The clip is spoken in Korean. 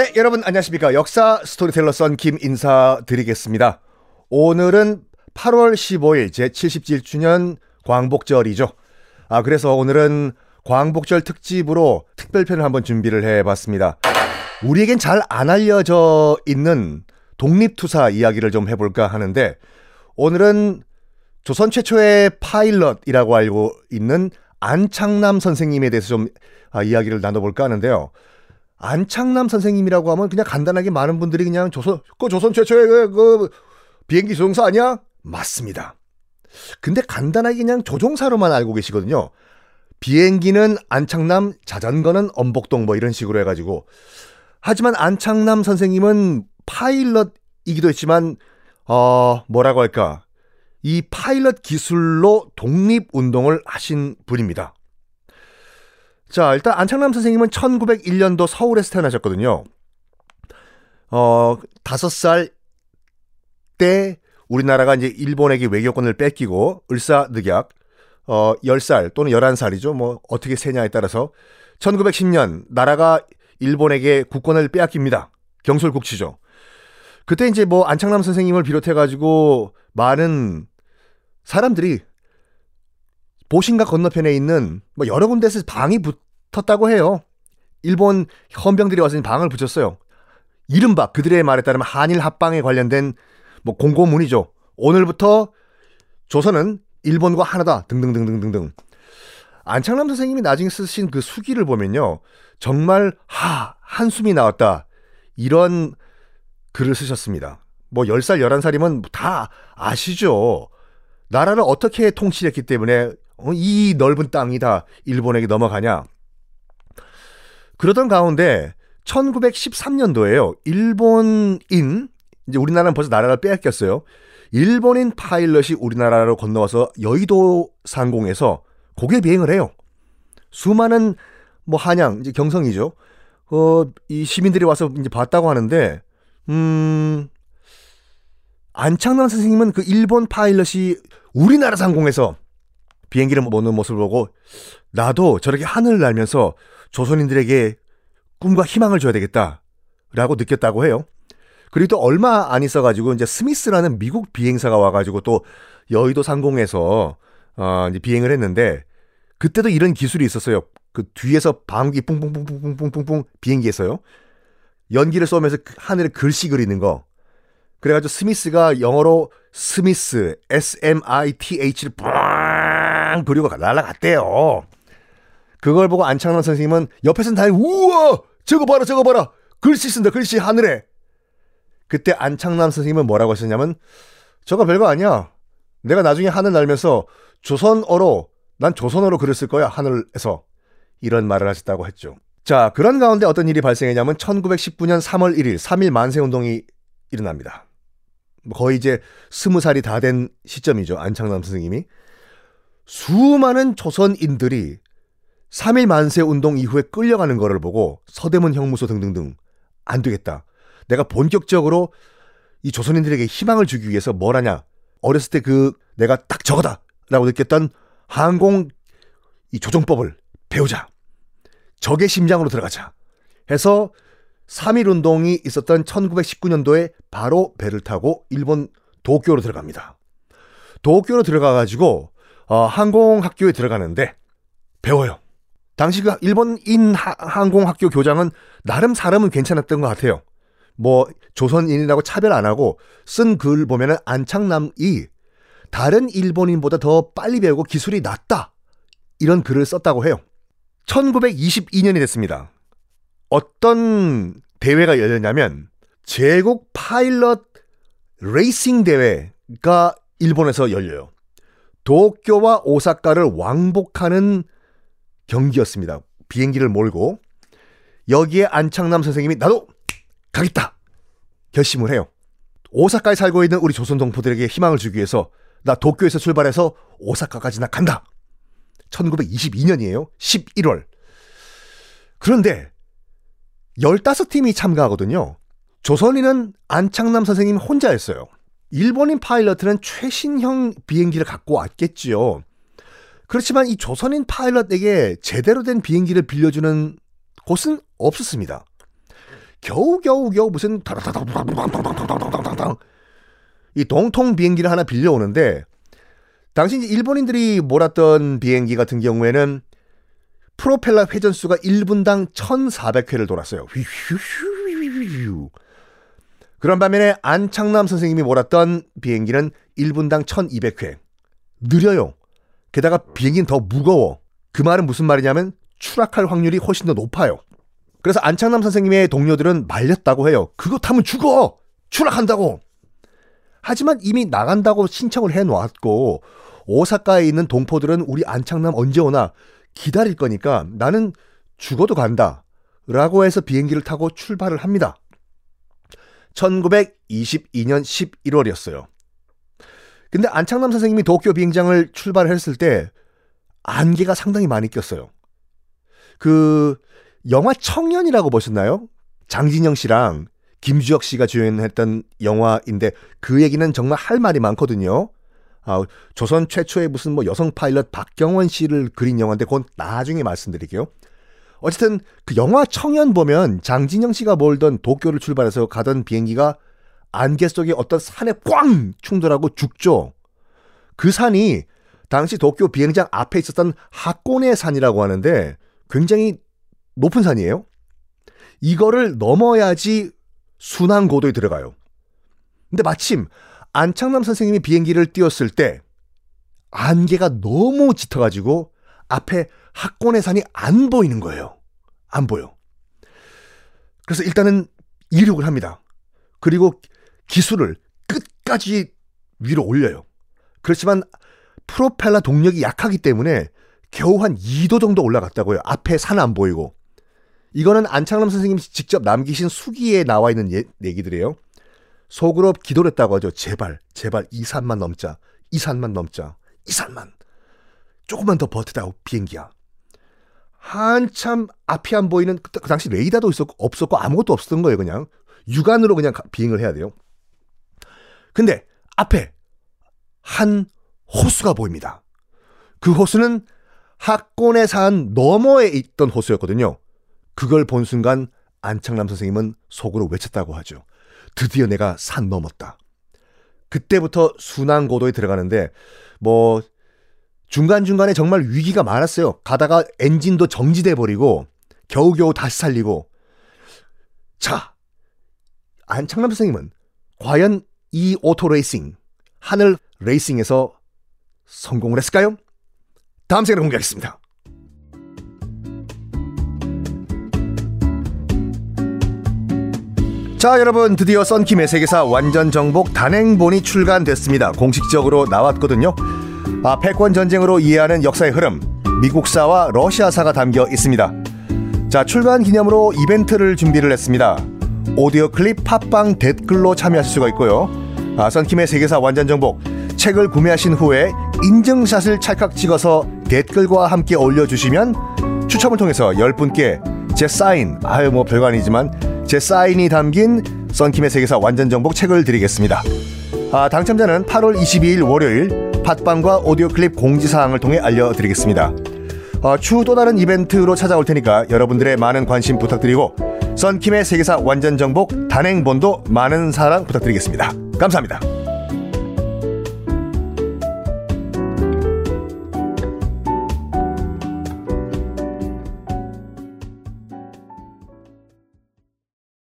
네, 여러분 안녕하십니까. 역사 스토리텔러 썬김 인사드리겠습니다. 오늘은 8월 15일 제 77주년 광복절이죠. 아, 그래서 오늘은 광복절 특집으로 특별편을 한번 준비를 해 봤습니다. 우리에겐 잘 안 알려져 있는 독립투사 이야기를 좀 해볼까 하는데 오늘은 조선 최초의 파일럿이라고 알고 있는 안창남 선생님에 대해서 좀 아, 이야기를 나눠볼까 하는데요. 안창남 선생님이라고 하면 그냥 간단하게 많은 분들이 그냥 조선, 그 조선 최초의 그, 그 비행기 조종사 아니야? 맞습니다. 근데 간단하게 그냥 조종사로만 알고 계시거든요. 비행기는 안창남, 자전거는 엄복동 뭐 이런 식으로 해가지고. 하지만 안창남 선생님은 파일럿이기도 했지만, 어, 뭐라고 할까. 이 파일럿 기술로 독립운동을 하신 분입니다. 자, 일단 안창남 선생님은 1901년도 서울에서 태어나셨거든요. 어, 다섯 살 때 우리나라가 이제 일본에게 외교권을 뺏기고 을사늑약 어 10살 또는 11살이죠. 뭐 어떻게 세냐에 따라서 1910년 나라가 일본에게 국권을 빼앗깁니다. 경솔국치죠. 그때 이제 뭐 안창남 선생님을 비롯해 가지고 많은 사람들이 보신각 건너편에 있는 뭐 여러 군데서 방이 붙었다고 해요. 일본 헌병들이 와서 방을 붙였어요. 이른바 그들의 말에 따르면 한일 합방에 관련된 뭐 공고문이죠. 오늘부터 조선은 일본과 하나다 등등등등등등. 안창남 선생님이 나중에 쓰신 그 수기를 보면요. 정말 하 한숨이 나왔다. 이런 글을 쓰셨습니다. 뭐 10살, 11살이면 다 아시죠. 나라를 어떻게 통치했기 때문에 어, 이 넓은 땅이 다 일본에게 넘어가냐. 그러던 가운데 1913년도에요. 일본인 이제 우리나라는 벌써 나라를 빼앗겼어요. 일본인 파일럿이 우리나라로 건너와서 여의도 상공에서 고개 비행을 해요. 수많은 뭐 한양 이제 경성이죠. 어, 이 시민들이 와서 이제 봤다고 하는데 음 안창남 선생님은 그 일본 파일럿이 우리나라 상공에서 비행기를 모는 모습을 보고 나도 저렇게 하늘을 날면서 조선인들에게 꿈과 희망을 줘야 되겠다라고 느꼈다고 해요. 그리고 또 얼마 안 있어가지고 이제 스미스라는 미국 비행사가 와가지고 또 여의도 상공에서 어 이제 비행을 했는데 그때도 이런 기술이 있었어요. 그 뒤에서 방귀 뿡뿡뿡뿡뿡뿡뿡 비행기에서요. 연기를 쏘면서 그 하늘에 글씨 그리는 거. 그래가지고 스미스가 영어로 스미스 S-M-I-T-H를 뿡 그리고 날아갔대요. 그걸 보고 안창남 선생님은 옆에서는 다 우와 저거 봐라 저거 봐라 글씨 쓴다 글씨 하늘에 그때 안창남 선생님은 뭐라고 하셨냐면 저거 별거 아니야. 내가 나중에 하늘 날면서 조선어로 난 조선어로 글을 쓸 거야 하늘에서 이런 말을 하셨다고 했죠. 자 그런 가운데 어떤 일이 발생했냐면 1919년 3월 1일 3일 만세 운동이 일어납니다. 뭐 거의 이제 스무 살이 다 된 시점이죠 안창남 선생님이 수많은 조선인들이 3일 만세 운동 이후에 끌려가는 거를 보고 서대문 형무소 등등등 안 되겠다. 내가 본격적으로 이 조선인들에게 희망을 주기 위해서 뭘 하냐. 어렸을 때 그 내가 딱 저거다. 라고 느꼈던 항공 이 조종법을 배우자. 적의 심장으로 들어가자. 해서 3.1 운동이 있었던 1919년도에 바로 배를 타고 일본 도쿄로 들어갑니다. 도쿄로 들어가가지고 어, 항공학교에 들어가는데 배워요. 당시 그 일본인 항공학교 교장은 나름 사람은 괜찮았던 것 같아요. 뭐 조선인이라고 차별 안 하고 쓴 글 보면은 안창남이 다른 일본인보다 더 빨리 배우고 기술이 낮다. 이런 글을 썼다고 해요. 1922년이 됐습니다. 어떤 대회가 열렸냐면 제국 파일럿 레이싱 대회가 일본에서 열려요. 도쿄와 오사카를 왕복하는 경기였습니다. 비행기를 몰고 여기에 안창남 선생님이 나도 가겠다 결심을 해요. 오사카에 살고 있는 우리 조선 동포들에게 희망을 주기 위해서 나 도쿄에서 출발해서 오사카까지 나 간다. 1922년이에요. 11월. 그런데 15팀이 참가하거든요. 조선인은 안창남 선생님 혼자였어요. 일본인 파일럿은 최신형 비행기를 갖고 왔겠지요. 그렇지만 이 조선인 파일럿에게 제대로 된 비행기를 빌려주는 곳은 없었습니다. 겨우겨우 겨우 무슨 이 동통 비행기를 하나 빌려오는데 당시 일본인들이 몰았던 비행기 같은 경우에는 프로펠러 회전수가 1분당 1,400회를 돌았어요. 그런 반면에 안창남 선생님이 몰았던 비행기는 1분당 1200회. 느려요. 게다가 비행기는 더 무거워. 그 말은 무슨 말이냐면 추락할 확률이 훨씬 더 높아요. 그래서 안창남 선생님의 동료들은 말렸다고 해요. 그거 타면 죽어! 추락한다고! 하지만 이미 나간다고 신청을 해 놓았고, 오사카에 있는 동포들은 우리 안창남 언제 오나 기다릴 거니까 나는 죽어도 간다. 라고 해서 비행기를 타고 출발을 합니다. 1922년 11월이었어요. 근데 안창남 선생님이 도쿄 비행장을 출발했을 때 안개가 상당히 많이 꼈어요. 그 영화 청년이라고 보셨나요? 장진영 씨랑 김주혁 씨가 주연했던 영화인데 그 얘기는 정말 할 말이 많거든요. 아, 조선 최초의 무슨 뭐 여성 파일럿 박경원 씨를 그린 영화인데 그건 나중에 말씀드릴게요. 어쨌든 그 영화 청년 보면 장진영 씨가 몰던 도쿄를 출발해서 가던 비행기가 안개 속에 어떤 산에 꽝 충돌하고 죽죠. 그 산이 당시 도쿄 비행장 앞에 있었던 하코네 산이라고 하는데 굉장히 높은 산이에요. 이거를 넘어야지 순환 고도에 들어가요. 근데 마침 안창남 선생님이 비행기를 띄웠을 때 안개가 너무 짙어가지고 앞에 학권의 산이 안 보이는 거예요. 안 보여. 그래서 일단은 이륙을 합니다. 그리고 기술을 끝까지 위로 올려요. 그렇지만 프로펠러 동력이 약하기 때문에 겨우 한 2도 정도 올라갔다고요. 앞에 산 안 보이고. 이거는 안창남 선생님이 직접 남기신 수기에 나와 있는 예, 얘기들이에요. 속으로 기도를 했다고 하죠. 제발, 제발 이 산만 넘자. 이 산만 넘자. 이 산만. 조금만 더 버티다고 비행기야. 한참 앞이 안 보이는 그, 그 당시 레이더도 있었고 없었고 아무것도 없었던 거예요. 그냥 육안으로 그냥 비행을 해야 돼요. 근데 앞에 한 호수가 보입니다. 그 호수는 학곤의 산 너머에 있던 호수였거든요. 그걸 본 순간 안창남 선생님은 속으로 외쳤다고 하죠. 드디어 내가 산 넘었다. 그때부터 순항 고도에 들어가는데 뭐 중간중간에 정말 위기가 많았어요. 가다가 엔진도 정지돼 버리고 겨우겨우 다시 살리고 자 안창남 선생님은 과연 이 auto racing 하늘 racing에서 성공을 했을까요? 다음 시간에 공개하겠습니다. 자 여러분 드디어 썬킴의 세계사 완전 정복 단행본이 출간됐습니다. 공식적으로 나왔거든요. 아, 패권 전쟁으로 이해하는 역사의 흐름, 미국사와 러시아사가 담겨 있습니다. 자 출간 기념으로 이벤트를 준비를 했습니다. 오디오 클립 팟빵 댓글로 참여하실 수가 있고요. 아, 썬킴의 세계사 완전 정복 책을 구매하신 후에 인증샷을 찰칵 찍어서 댓글과 함께 올려주시면 추첨을 통해서 10분께 제 사인, 아유 뭐 별거 아니지만 제 사인이 담긴 썬킴의 세계사 완전 정복 책을 드리겠습니다. 아, 당첨자는 8월 22일 월요일 팟빵과 오디오 클립 공지사항을 통해 알려드리겠습니다. 어, 추후 또 다른 이벤트로 찾아올 테니까 여러분들의 많은 관심 부탁드리고 썬킴의 세계사 완전 정복 단행본도 많은 사랑 부탁드리겠습니다. 감사합니다.